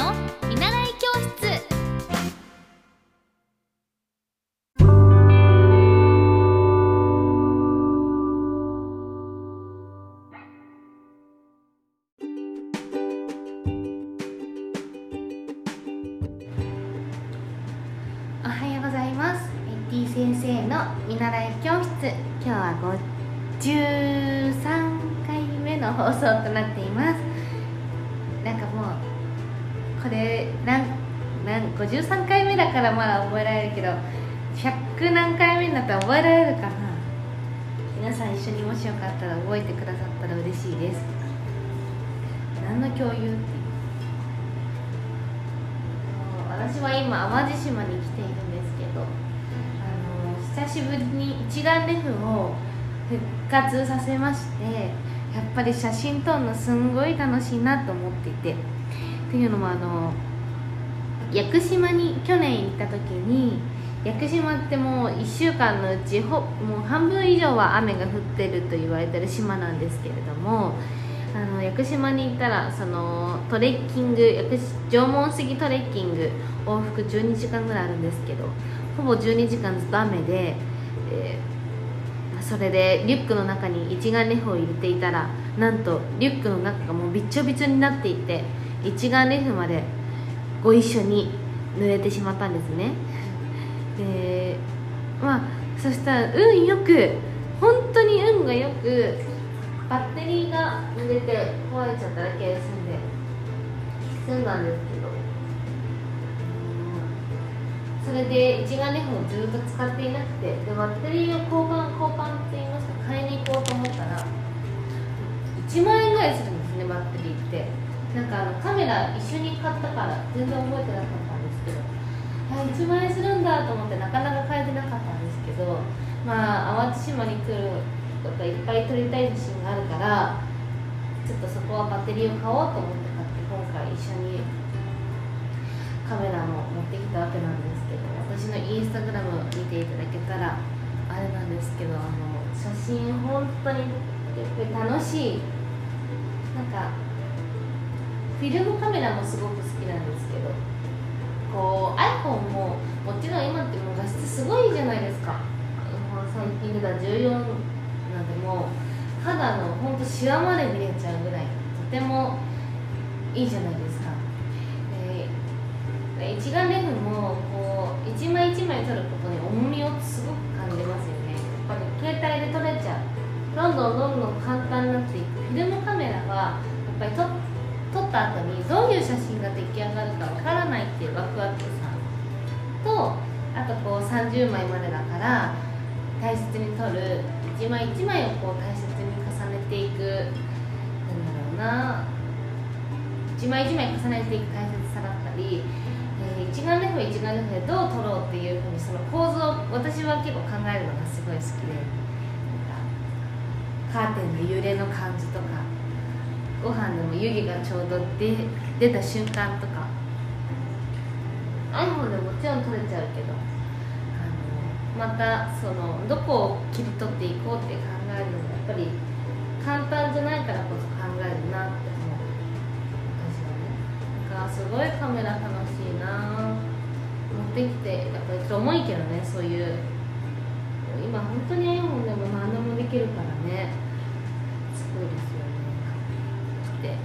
の見習い教室。おはようございます。T 先生の見習い教室。今日は53回目の放送となっています。これなんなん53回目だからまだ覚えられるけど100何回目になったら覚えられるかな？皆さん一緒にもしよかったら覚えてくださったら嬉しいです。何の共有って私は今淡路島に来ているんですけどあの久しぶりに一眼レフを復活させましてやっぱり写真撮るのすんごい楽しいなと思っていて。っていうのもあの屋久島に去年行った時に屋久島ってもう1週間のうちほもう半分以上は雨が降ってると言われてる島なんですけれどもあの屋久島に行ったらそのトレッキング屋久縄文杉トレッキング往復12時間ぐらいあるんですけどほぼ12時間ずっと雨で、えーそれでリュックの中に一眼レフを入れていたらなんとリュックの中がもうびっちょびちょになっていて一眼レフまでご一緒に濡れてしまったんですね。でまあそしたら運よく本当に運がよくバッテリーが濡れて壊れちゃっただけで済んで済んだんですけど。それで一眼レフをずっと使っていなくてでバッテリーを交換交換って言いました買いに行こうと思ったら1万円ぐらいするんですねバッテリーって。なんかあのカメラ一緒に買ったから全然覚えてなかったんですけどあ1万円するんだと思ってなかなか買えてなかったんですけどまあ淡路島に来ることいっぱい撮りたい自信があるからちょっとそこはバッテリーを買おうと思って買って今回一緒にカメラも持ってきたわけなんですけど私のインスタグラム見ていただけたらあれなんですけどあの写真本当にやっぱり楽しい。なんかフィルムカメラもすごく好きなんですけどこう iPhone ももちろん今ってもう画質すごいじゃないですか。最近出た14なんでも肌のほんとシワまで見れちゃうぐらいとてもいいじゃないですか。で一眼レフもこう一枚一枚撮ることに重みをすごく感じますよね。やっぱり携帯で撮れちゃう。どんどんどんどん簡単になっていく。フィルムカメラはやっぱり撮撮った後にどういう写真が出来上がるかわからないっていうワクワクさとあとこう30枚までだから大切に撮る一枚一枚をこう大切に重ねていくなんだろうな。一枚一枚重ねていく大切さだったり、えー一眼レフは一眼レフでどう撮ろうっていうふうにその構図を私は結構考えるのがすごい好きでなんかカーテンの揺れの感じとかご飯でも湯気がちょうど出出た瞬間とか。iPhone でもちろん撮れちゃうけど。あのまたそのどこを切り取っていこうって考えるのがやっぱり簡単じゃないからこそ考えるなって思う私はね。だかすごいカメラ楽しいな持ってきてやっぱりちょっと重いけどねそういう今本当に iPhone でも何でもできるからねすごいですよねで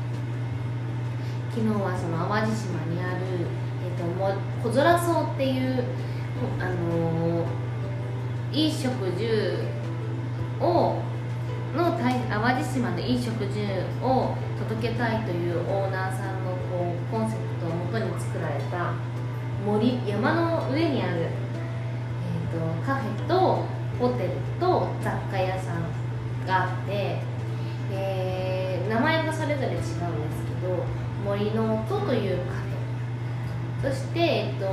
昨日はその淡路島にある、えー、とも小空荘っていうあのーいい食住をの淡路島のいい食住を届けたいというオーナーさんのこうコンセプトをもとに作られた森山の上にある、えー、とカフェとホテルと雑貨屋さんがあって、えー名前がそれぞれ違うんですけど森の音というカフェ。そして、えっと、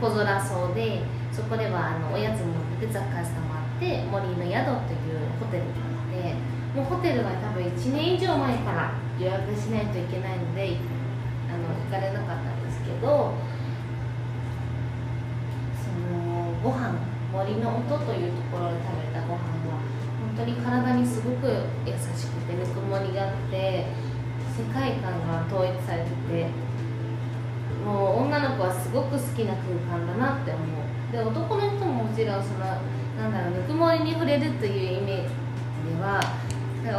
小空荘でそこではあのおやつも出て雑貨屋さんもあって森の宿というホテルがあってもうホテルは多分1年以上前から予約しないといけないのであの行かれなかったんですけどそのご飯森の音というところで食べたご飯は本当に体にすごく優しくてぬくもりがあって世界観が統一されててもう女の子はすごく好きな空間だなって思う。で男の人ももちろんそのなんだろうぬくもりに触れるというイメージでは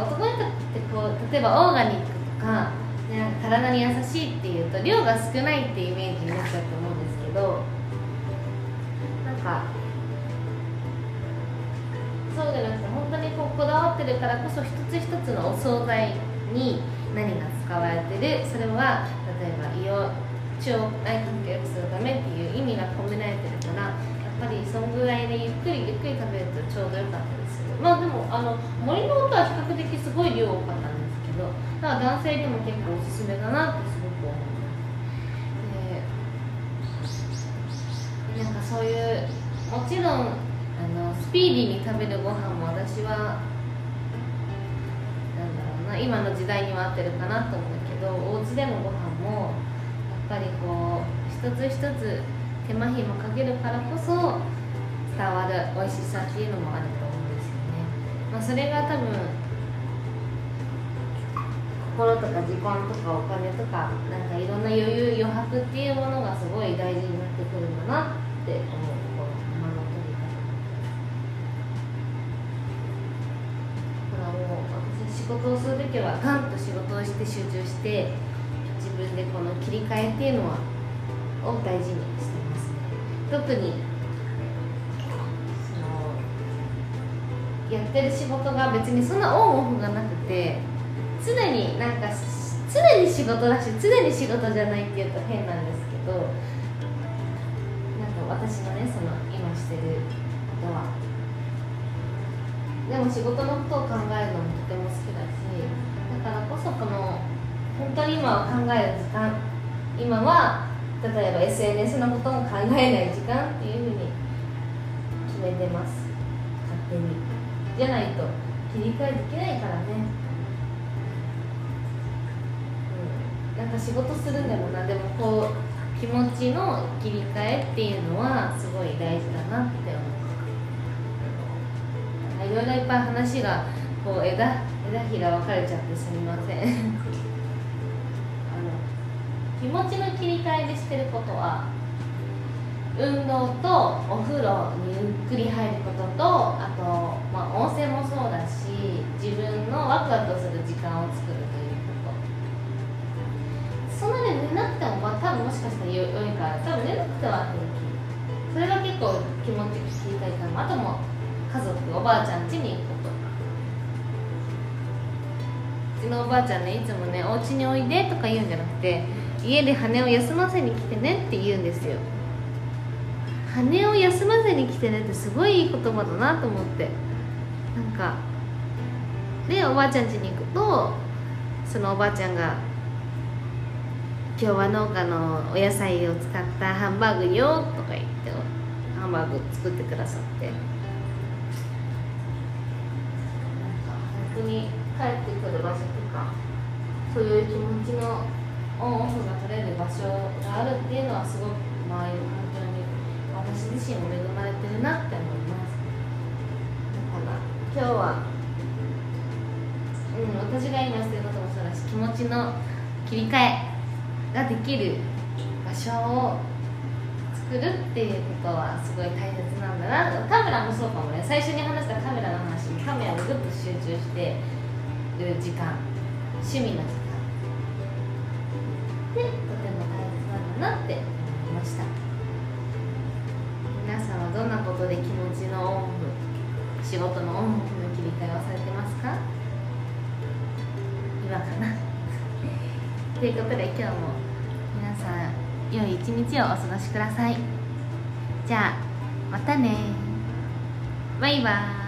男の人ってこう例えばオーガニックとかなんか体に優しいっていうと量が少ないっていうイメージになっちゃうと思うんですけどなんかそうじゃなくて本当にこうこだわってるからこそ一つ一つのお惣菜に何が使われてる？それは例えば胃を腸内環境を良くするためっていう意味が込められてるからやっぱりそのぐらいでゆっくりゆっくり食べるとちょうどよかったりする。まあでもあの森の音は比較的すごい量多かったんですけどだから男性にも結構おすすめだなってすごく思いますでなんかそういうもちろんあのスピーディーに食べるご飯も私は今の時代には合ってるかなと思うけどお家でのご飯もやっぱりこう一つ一つ手間暇かけるからこそ伝わる美味しさっていうのもあると思うんですよね、まあ、それが多分心とか時間とかお金とかなんかいろんな余裕余白っていうものがすごい大事になってくるんだなって思う。仕事をする時はガンと仕事をして集中して自分でこの切り替えっていうのはを大事にしてます。特にそのやってる仕事が別にそんなオンオフがなくて常になんか常に仕事だし常に仕事じゃないっていうと変なんですけどなんか私のねその今してることはでも仕事のことを考えるのもとても好きだしだからこそこの本当に今は考える時間今は例えば SNS のことも考えない時間っていうふうに決めてます。勝手に。じゃないと切り替えできないからね、うん、なんか仕事するんでもなでもこう気持ちの切り替えっていうのはすごい大事だなってろいろいっぱい話がこう枝枝ひら分かれちゃってすみません。あの気持ちの切り替えでしてることは運動とお風呂にゆっくり入ることとあと、まあ、温泉もそうだし自分のワクワクする時間を作るということ。そんなに寝なくても、まあ、多分もしかしたら良いから多分寝なくては平気。それが結構気持ち切り替えかもあとも家族おばあちゃん家に行くことうちのおばあちゃんねいつもね「お家においで」とか言うんじゃなくて家で羽を休ませに来てねって言うんですよ羽を休ませに来てねってすごいいい言葉だなと思って。なんかでおばあちゃん家に行くとそのおばあちゃんが「今日は農家のお野菜を使ったハンバーグよ」とか言ってハンバーグ作ってくださって。当に帰ってくる場所とかそういう気持ちのオンオフが取れる場所があるっていうのはすごく周りの環境に私自身も恵まれてるなって思います。だから今日はうん私が今してることもそうだし気持ちの切り替えができる場所を作るっていうことはすごい大切なんだなカメラもそうかもね。最初に話したカメラの話カメラ集中してる時間。趣味の時間。でとても大切なんだなって思いました。皆さんはどんなことで気持ちのオンオフ仕事のオンオフの切り替えをされてますか？今かな？ということで今日も皆さん良い一日をお過ごしください。じゃあまたね。バイバイ。